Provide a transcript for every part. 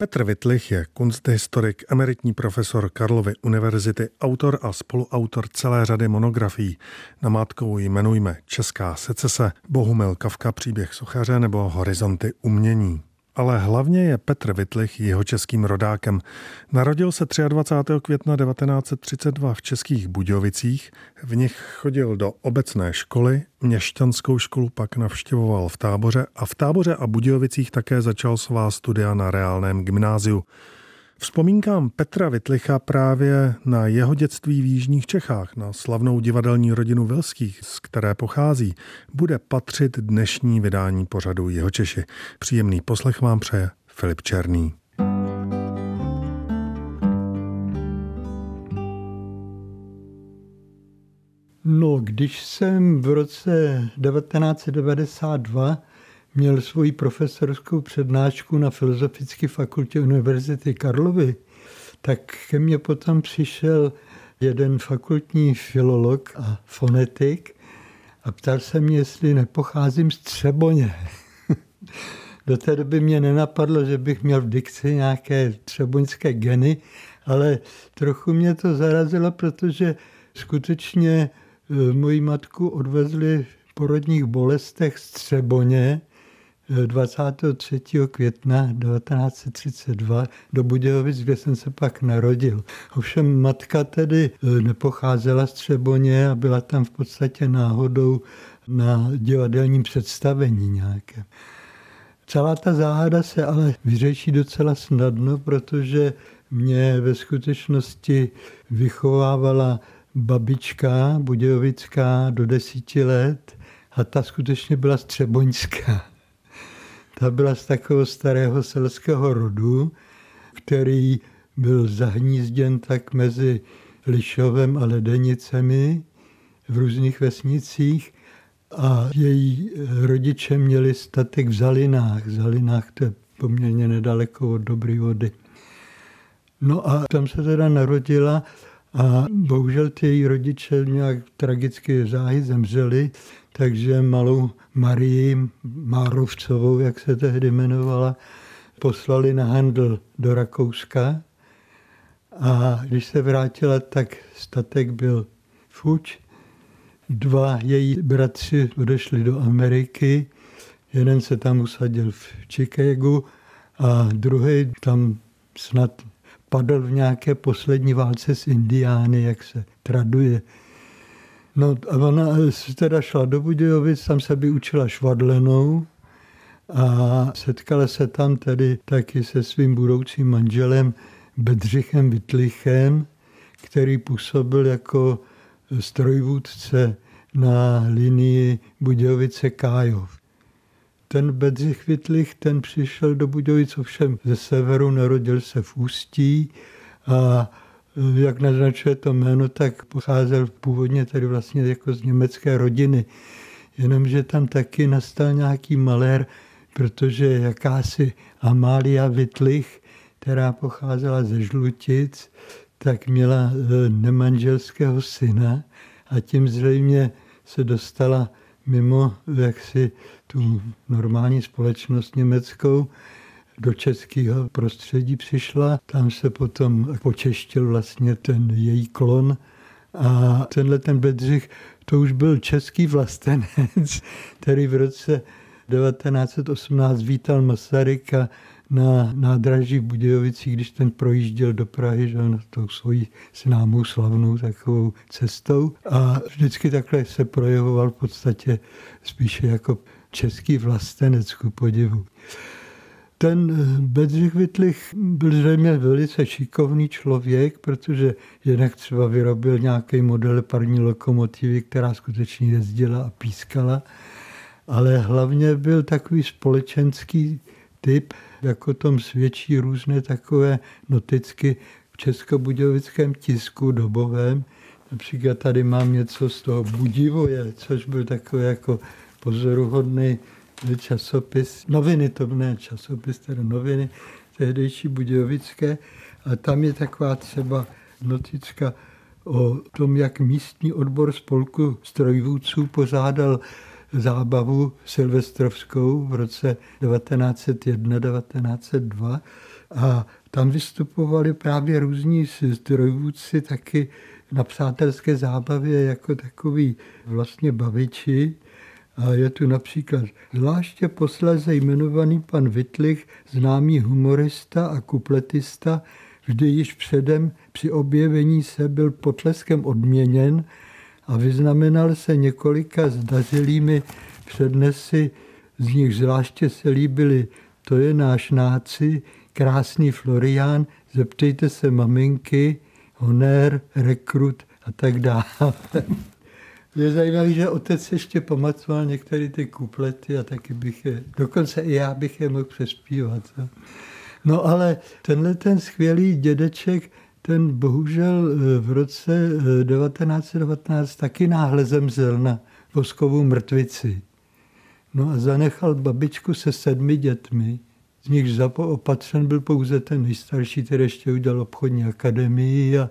Petr Vitlich je kunsthistorik, emeritní profesor Karlovy univerzity, autor a spoluautor celé řady monografií. Namátkou jmenujme Česká secese, Bohumil Kavka příběh sochaře nebo Horizonty umění ale hlavně je Petr Vitlich jeho českým rodákem. Narodil se 23. května 1932 v Českých Budějovicích, v nich chodil do obecné školy, měšťanskou školu pak navštěvoval v táboře a v táboře a Budějovicích také začal svá studia na reálném gymnáziu. Vzpomínkám Petra Vitlicha právě na jeho dětství v Jižních Čechách, na slavnou divadelní rodinu Vilských, z které pochází, bude patřit dnešní vydání pořadu Jeho Češi. Příjemný poslech vám přeje Filip Černý. No, když jsem v roce 1992 měl svoji profesorskou přednášku na Filozofické fakultě Univerzity Karlovy, tak ke mně potom přišel jeden fakultní filolog a fonetik a ptal se mě, jestli nepocházím z Třeboně. Do té doby mě nenapadlo, že bych měl v dikci nějaké třeboňské geny, ale trochu mě to zarazilo, protože skutečně e, moji matku odvezli v porodních bolestech z Třeboně 23. května 1932 do Budějovic, kde jsem se pak narodil. Ovšem matka tedy eh, nepocházela z Třeboně a byla tam v podstatě náhodou na divadelním představení nějaké. Celá ta záhada se ale vyřeší docela snadno, protože mě ve skutečnosti vychovávala babička budějovická do desíti let a ta skutečně byla střeboňská. Ta byla z takového starého selského rodu, který byl zahnízděn tak mezi Lišovem a Ledenicemi v různých vesnicích a její rodiče měli statek v Zalinách. V Zalinách to je poměrně nedaleko od Dobré vody. No a tam se teda narodila a bohužel ty její rodiče nějak tragicky záhy zemřeli, takže malou Marii Márovcovou, jak se tehdy jmenovala, poslali na handl do Rakouska. A když se vrátila, tak statek byl fuč. Dva její bratři odešli do Ameriky. Jeden se tam usadil v Chicagu a druhý tam snad padl v nějaké poslední válce s Indiány, jak se traduje. No a ona teda šla do Budějovic, tam se by učila švadlenou a setkala se tam tedy taky se svým budoucím manželem Bedřichem Vitlichem, který působil jako strojvůdce na linii Budějovice Kájov. Ten Bedřich Vitlich, ten přišel do Budějovic ovšem ze severu, narodil se v Ústí a jak naznačuje to jméno, tak pocházel původně tady vlastně jako z německé rodiny. Jenomže tam taky nastal nějaký malér, protože jakási Amália Vitlich, která pocházela ze Žlutic, tak měla e, nemanželského syna a tím zřejmě se dostala mimo jaksi tu normální společnost německou do českého prostředí přišla. Tam se potom počeštil vlastně ten její klon a tenhle ten Bedřich, to už byl český vlastenec, který v roce 1918 vítal Masaryka na nádraží v Budějovicích, když ten projížděl do Prahy, že na tou svojí známou slavnou takovou cestou. A vždycky takhle se projevoval v podstatě spíše jako český vlastenec ku podivu. Ten eh, Bedřich Vitlich byl zřejmě velice šikovný člověk, protože jednak třeba vyrobil nějaký model parní lokomotivy, která skutečně jezdila a pískala, ale hlavně byl takový společenský typ, jako tom svědčí různé takové noticky v českobudějovickém tisku dobovém. Například tady mám něco z toho Budivoje, což byl takový jako pozoruhodný časopis, noviny to ne časopis, teda noviny tehdejší Budějovické. A tam je taková třeba noticka o tom, jak místní odbor spolku strojvůdců pořádal zábavu silvestrovskou v roce 1901-1902 A tam vystupovali právě různí strojvůdci taky na přátelské zábavě jako takový vlastně baviči. A je tu například zvláště posléze jmenovaný pan Vitlich, známý humorista a kupletista, vždy již předem při objevení se byl potleskem odměněn a vyznamenal se několika zdařilými přednesy, z nich zvláště se líbily To je náš náci, Krásný Florián, Zeptejte se maminky, Honér, Rekrut a tak dále. Je zajímavé, že otec ještě pamatoval některé ty kuplety a taky bych je, dokonce i já bych je mohl přespívat. No ale tenhle ten skvělý dědeček, ten bohužel eh, v roce 1919 eh, taky náhle zemřel na voskovou mrtvici. No a zanechal babičku se sedmi dětmi, z nich opatřen byl pouze ten nejstarší, který ještě udělal obchodní akademii a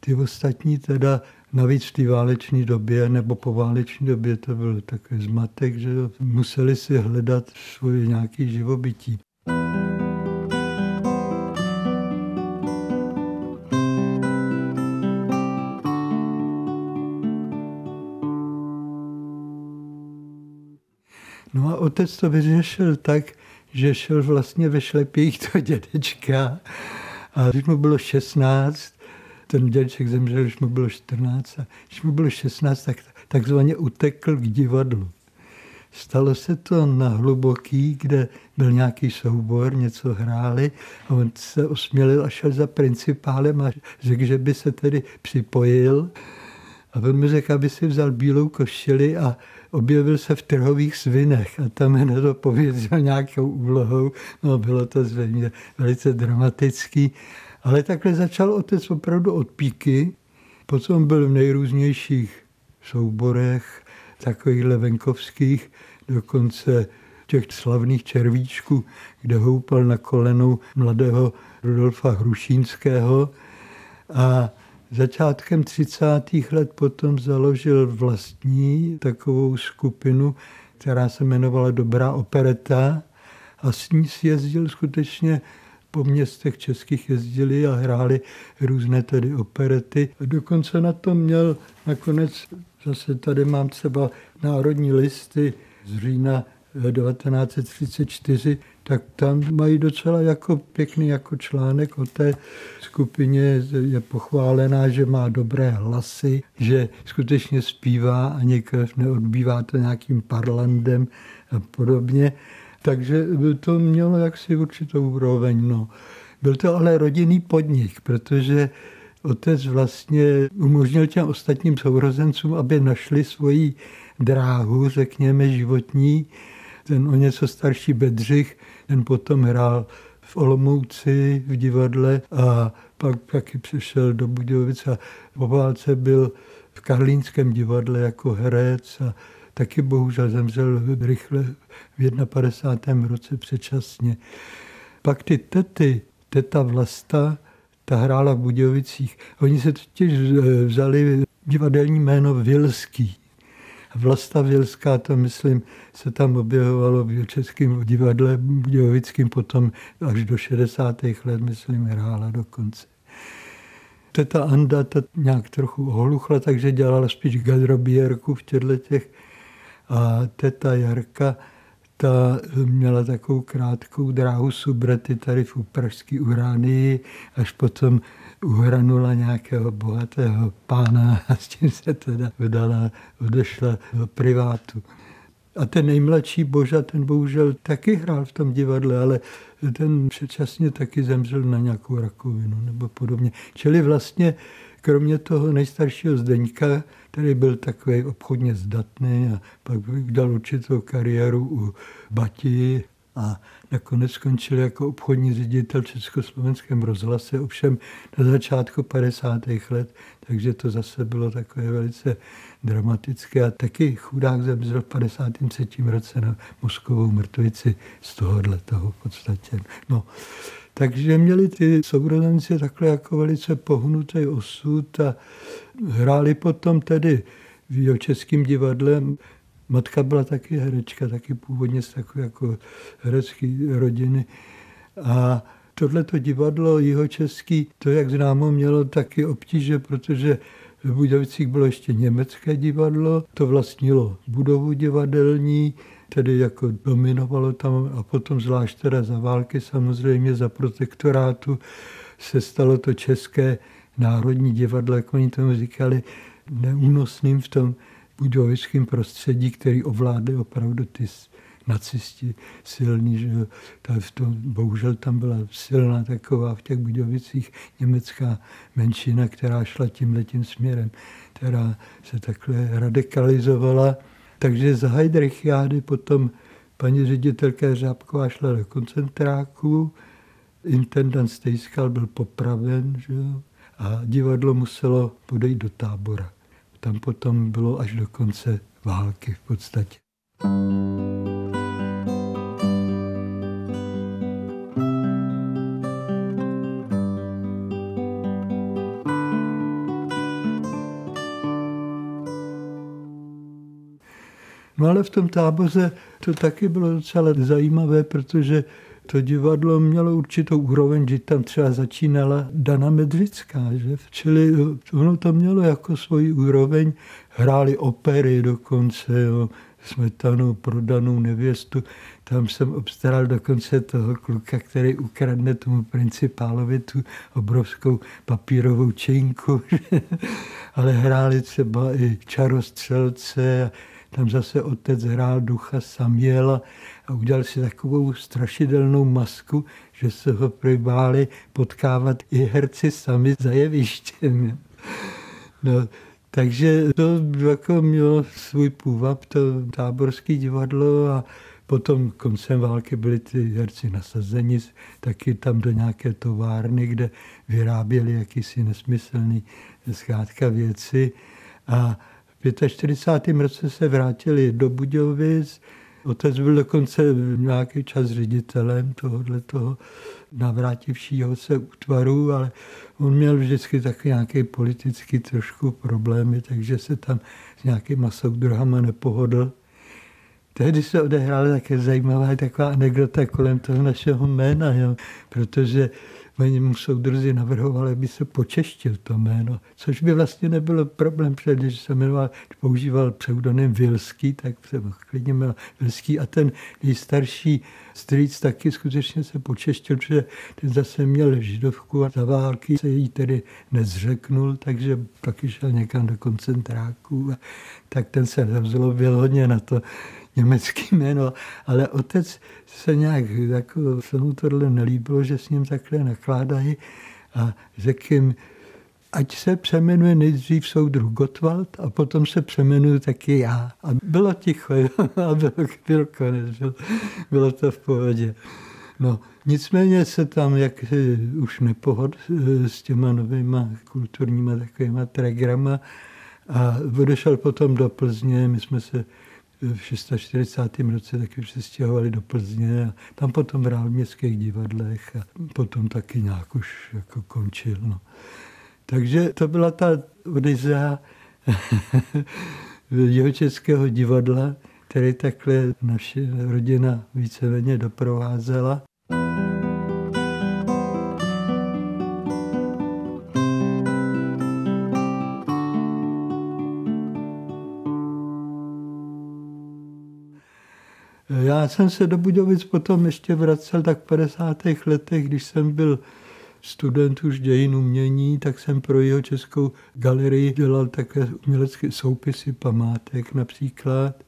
ty ostatní teda navíc v té válečné době nebo po válečné době to byl takový zmatek, že museli si hledat svoje nějaké živobytí. No a otec to vyřešil tak, že šel vlastně ve šlepích to dědečka a když mu bylo 16, ten dědeček zemřel, když mu bylo 14 a když mu bylo 16, tak takzvaně utekl k divadlu. Stalo se to na Hluboký, kde byl nějaký soubor, něco hráli a on se osmělil a šel za principálem a řekl, že by se tedy připojil. A on mi řekl, aby si vzal bílou košili a objevil se v trhových svinech a tam hned to pověděl nějakou úlohou. No, bylo to zřejmě velice dramatický. Ale takhle začal otec opravdu od píky. Potom byl v nejrůznějších souborech, takovýchhle venkovských, dokonce těch slavných červíčků, kde houpal na kolenou mladého Rudolfa Hrušínského. A Začátkem 30. let potom založil vlastní takovou skupinu, která se jmenovala Dobrá opereta a s ní si jezdil skutečně po městech českých jezdili a hráli různé tedy operety. Dokonce na to měl nakonec, zase tady mám třeba národní listy z října 1934, tak tam mají docela jako pěkný jako článek o té skupině. Je pochválená, že má dobré hlasy, že skutečně zpívá a nikoliv neodbývá to nějakým parlandem a podobně. Takže to mělo jaksi určitou úroveň. No. Byl to ale rodinný podnik, protože otec vlastně umožnil těm ostatním sourozencům, aby našli svoji dráhu, řekněme, životní, ten o něco starší Bedřich, ten potom hrál v Olomouci v divadle a pak taky přišel do Budějovic a po válce byl v Karlínském divadle jako herec a taky bohužel zemřel rychle v 51. roce předčasně. Pak ty tety, teta Vlasta, ta hrála v Budějovicích. Oni se totiž vzali divadelní jméno Vilský. Vlasta Vělská, to myslím, se tam objevovalo v Českém divadle Budějovickým potom až do 60. let, myslím, hrála dokonce. Teta Anda ta nějak trochu ohluchla, takže dělala spíš gadrobierku v těchto těch. A teta Jarka, ta měla takovou krátkou dráhu subrety tady v pražské uránii, až potom uhranula nějakého bohatého pána a s tím se teda vydala, odešla do privátu. A ten nejmladší Boža, ten bohužel taky hrál v tom divadle, ale ten předčasně taky zemřel na nějakou rakovinu nebo podobně. Čili vlastně kromě toho nejstaršího Zdeňka, který byl takový obchodně zdatný a pak dal určitou kariéru u Bati a nakonec skončil jako obchodní ředitel Československém rozhlase, ovšem na začátku 50. let, takže to zase bylo takové velice dramatické a taky chudák zemřel v 53. roce na mozkovou mrtvici z tohohle toho v podstatě. No, takže měli ty sourozenci takhle jako velice pohnutý osud a hráli potom tedy v českým divadle Matka byla taky herečka, taky původně z takové jako herecké rodiny. A Tohleto divadlo jihočeský, to jak známo, mělo taky obtíže, protože v Budovicích bylo ještě německé divadlo, to vlastnilo budovu divadelní, tedy jako dominovalo tam a potom zvlášť teda za války samozřejmě za protektorátu se stalo to české národní divadlo, jak oni tomu říkali, neúnosným v tom budovickém prostředí, který ovládli opravdu ty nacisti silní, že ta v tom, bohužel tam byla silná taková v těch Budovicích německá menšina, která šla tímhle tím směrem, která se takhle radikalizovala. Takže za Heidrichiády potom paní ředitelka Řábková šla do koncentráku, intendant Stejskal byl popraven že jo? a divadlo muselo podejít do tábora. Tam potom bylo až do konce války v podstatě. No ale v tom táboře to taky bylo docela zajímavé, protože to divadlo mělo určitou úroveň, že tam třeba začínala Dana Medvická, že? Čili ono to mělo jako svoji úroveň, hráli opery dokonce, jo. Smetanu, prodanou nevěstu. Tam jsem obstaral dokonce toho kluka, který ukradne tomu principálovi tu obrovskou papírovou činku. Ale hráli třeba i čarostřelce tam zase otec hrál ducha Samuela a udělal si takovou strašidelnou masku, že se ho pribáli potkávat i herci sami za jevištěm. No, takže to jako mělo svůj půvab, to táborské divadlo a potom koncem války byli ty herci nasazeni taky tam do nějaké továrny, kde vyráběli jakýsi nesmyslný zkrátka věci. A 45. roce se vrátili do Budějovic. Otec byl dokonce nějaký čas ředitelem tohohle toho navrátivšího se útvaru, ale on měl vždycky taky nějaké politický trošku problémy, takže se tam s nějakýma soudruhama nepohodl. Tehdy se odehrála také zajímavá taková anekdota kolem toho našeho jména, jo, protože oni mu soudruzi navrhovali, aby se počeštil to jméno, což by vlastně nebylo problém, protože když se jmenoval, používal pseudonym Vilský, tak se klidně jmenoval Vilský a ten nejstarší strýc taky skutečně se počeštil, protože ten zase měl židovku a za války se jí tedy nezřeknul, takže taky šel někam do koncentráků. A tak ten se zlobil hodně na to, německý jméno, ale otec se nějak, jako se mu tohle nelíbilo, že s ním takhle nakládají a řekl jim, ať se přemenuje nejdřív soudruh Gottwald a potom se přemenuju taky já. A bylo ticho a bylo, byl konec, bylo, bylo to v pohodě. No, nicméně se tam, jak už nepohod eh, s těma novýma kulturníma takovýma telegrama a odešel potom do Plzně, my jsme se v 640. roce taky přestěhovali do Plzně a tam potom hrál v městských divadlech a potom taky nějak už jako končil. No. Takže to byla ta odezá jeho českého divadla, který takhle naše rodina víceméně doprovázela. Já jsem se do Budějovic potom ještě vracel tak v 50. letech, když jsem byl student už dějin umění, tak jsem pro jeho českou galerii dělal také umělecké soupisy památek například.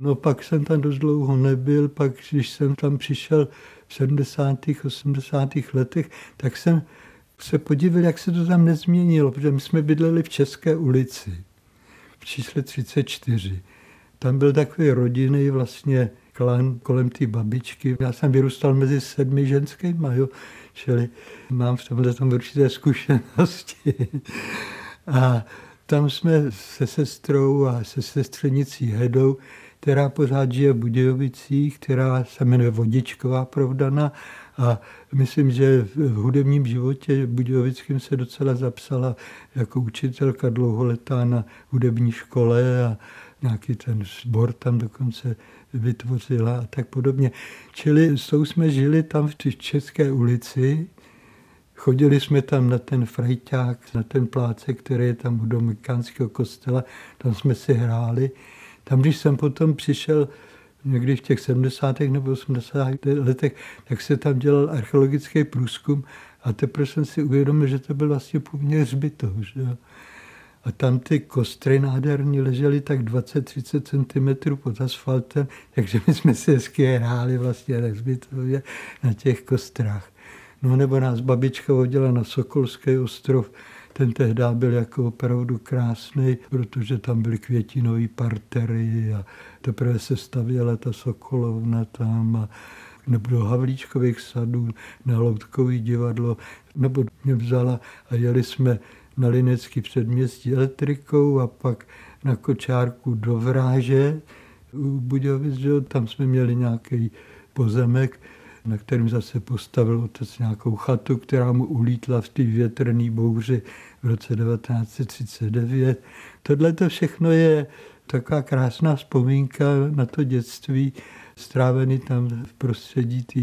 No pak jsem tam dost dlouho nebyl, pak když jsem tam přišel v 70. 80. letech, tak jsem se podíval, jak se to tam nezměnilo, protože my jsme bydleli v České ulici v čísle 34. Tam byl takový rodinný vlastně klan kolem té babičky. Já jsem vyrůstal mezi sedmi ženskými, jo, čili mám v tomhle tom určité zkušenosti. A tam jsme se sestrou a se sestřenicí Hedou, která pořád žije v Budějovicích, která se jmenuje Vodičková Provdana a myslím, že v hudebním životě Budějovickým se docela zapsala jako učitelka dlouholetá na hudební škole a nějaký ten sbor tam dokonce vytvořila a tak podobně. Čili s tou jsme žili tam v České ulici, Chodili jsme tam na ten frajťák, na ten pláce, který je tam u Dominikánského kostela, tam jsme si hráli. Tam, když jsem potom přišel někdy v těch 70. nebo 80. letech, tak se tam dělal archeologický průzkum a teprve jsem si uvědomil, že to byl vlastně původně hřbitov. Že? A tam ty kostry nádherní ležely tak 20-30 cm pod asfaltem, takže my jsme si hezky hráli vlastně na hřbitově na těch kostrách. No nebo nás babička vodila na Sokolský ostrov, ten tehdy byl jako opravdu krásný, protože tam byly květinové partery a teprve se stavěla ta Sokolovna tam a nebo do Havlíčkových sadů, na Loutkový divadlo, nebo mě vzala a jeli jsme na Linecký předměstí elektrikou a pak na Kočárku do Vráže u Budějovic, že? tam jsme měli nějaký pozemek, na kterém zase postavil otec nějakou chatu, která mu ulítla v té větrné bouři v roce 1939. Tohle to všechno je taková krásná vzpomínka na to dětství, strávený tam v prostředí té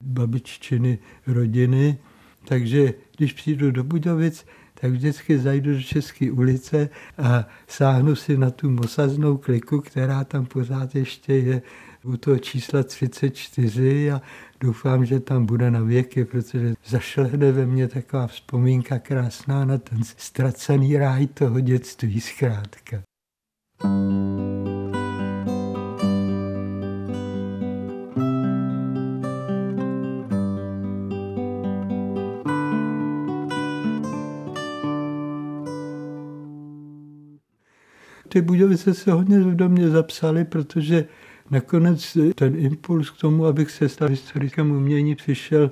babiččiny rodiny. Takže když přijdu do Budovic, tak vždycky zajdu do České ulice a sáhnu si na tu mosaznou kliku, která tam pořád ještě je u toho čísla 34 a doufám, že tam bude na věky, protože zašlehne ve mně taková vzpomínka krásná na ten ztracený ráj toho dětství zkrátka. Ty Budějovice se hodně do mě zapsaly, protože nakonec ten impuls k tomu, abych se stal historikem umění, přišel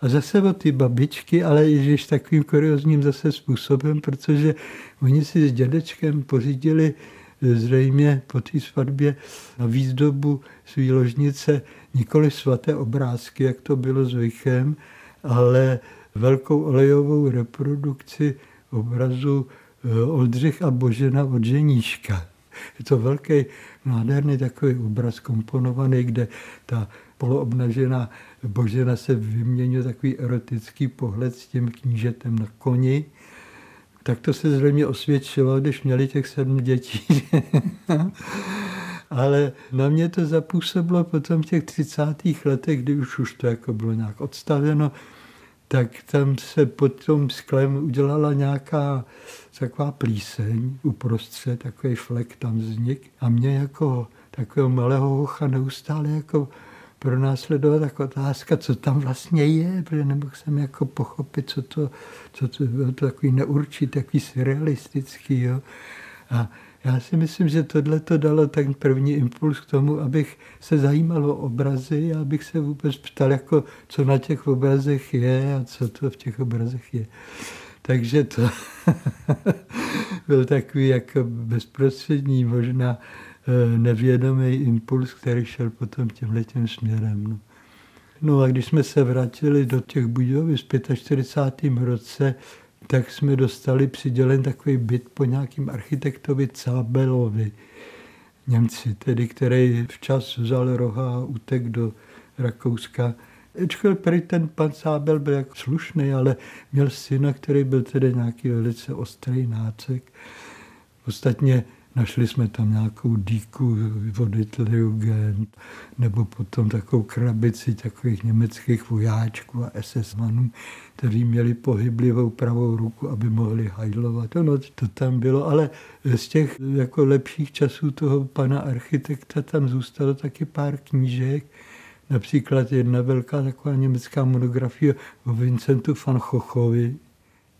a zase od ty babičky, ale i takovým kuriozním zase způsobem, protože oni si s dědečkem pořídili zřejmě po té svatbě na výzdobu své ložnice nikoli svaté obrázky, jak to bylo zvykem, ale velkou olejovou reprodukci obrazu Oldřich a Božena od ženíška. Je to velký, nádherný takový obraz komponovaný, kde ta poloobnažená Božena se vyměňuje takový erotický pohled s tím knížetem na koni. Tak to se zřejmě osvědčilo, když měli těch sedm dětí. Ale na mě to zapůsobilo potom v těch 30. letech, kdy už, už to jako bylo nějak odstaveno, tak tam se pod tom sklem udělala nějaká taková plíseň uprostřed, takový flek tam vznik. A mě jako takového malého hocha neustále jako pro následovat tak otázka, co tam vlastně je, protože nemohl jsem jako pochopit, co to, co to bylo to takový neurčitý, takový surrealistický. Jo. A já si myslím, že tohle to dalo ten první impuls k tomu, abych se zajímal o obrazy a abych se vůbec ptal, jako, co na těch obrazech je a co to v těch obrazech je. Takže to byl takový jako bezprostřední, možná eh, nevědomý impuls, který šel potom tímhletím směrem. No. no a když jsme se vrátili do těch Budějovic v 45. roce, tak jsme dostali přidělen takový byt po nějakým architektovi Cábelovi, Němci, tedy, který včas vzal roha a utek do Rakouska. Ačkoliv prý ten pan Sábel byl jako slušný, ale měl syna, který byl tedy nějaký velice ostrý nácek. Ostatně Našli jsme tam nějakou díku od Hitlerjugend, nebo potom takovou krabici takových německých vojáčků a SS-manů, kteří měli pohyblivou pravou ruku, aby mohli hajlovat. No, to tam bylo, ale z těch jako lepších časů toho pana architekta tam zůstalo taky pár knížek, Například jedna velká taková německá monografie o Vincentu van Chochovi,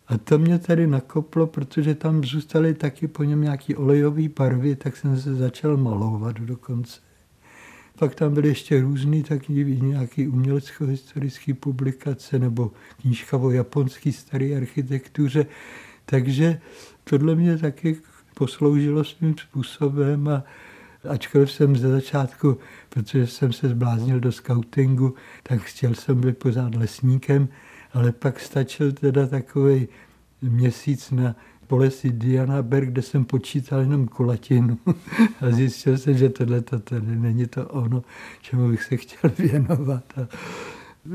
a to mě tady nakoplo, protože tam zůstaly taky po něm nějaký olejový barvy, tak jsem se začal malovat dokonce. Pak tam byly ještě různý taky nějaký umělecko-historické publikace nebo knížka o japonské staré architektuře. Takže tohle mě taky posloužilo svým způsobem a ačkoliv jsem ze začátku, protože jsem se zbláznil do scoutingu, tak chtěl jsem být pořád lesníkem, ale pak stačil teda takový měsíc na Polesi Diana Berg, kde jsem počítal jenom kulatinu a zjistil jsem, že tohle to tady není to ono, čemu bych se chtěl věnovat. A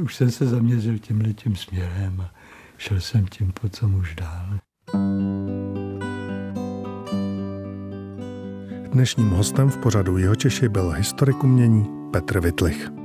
už jsem se zaměřil tímhle tím směrem a šel jsem tím po co už dál. Dnešním hostem v pořadu Jihočeši byl historik umění Petr Vitlich.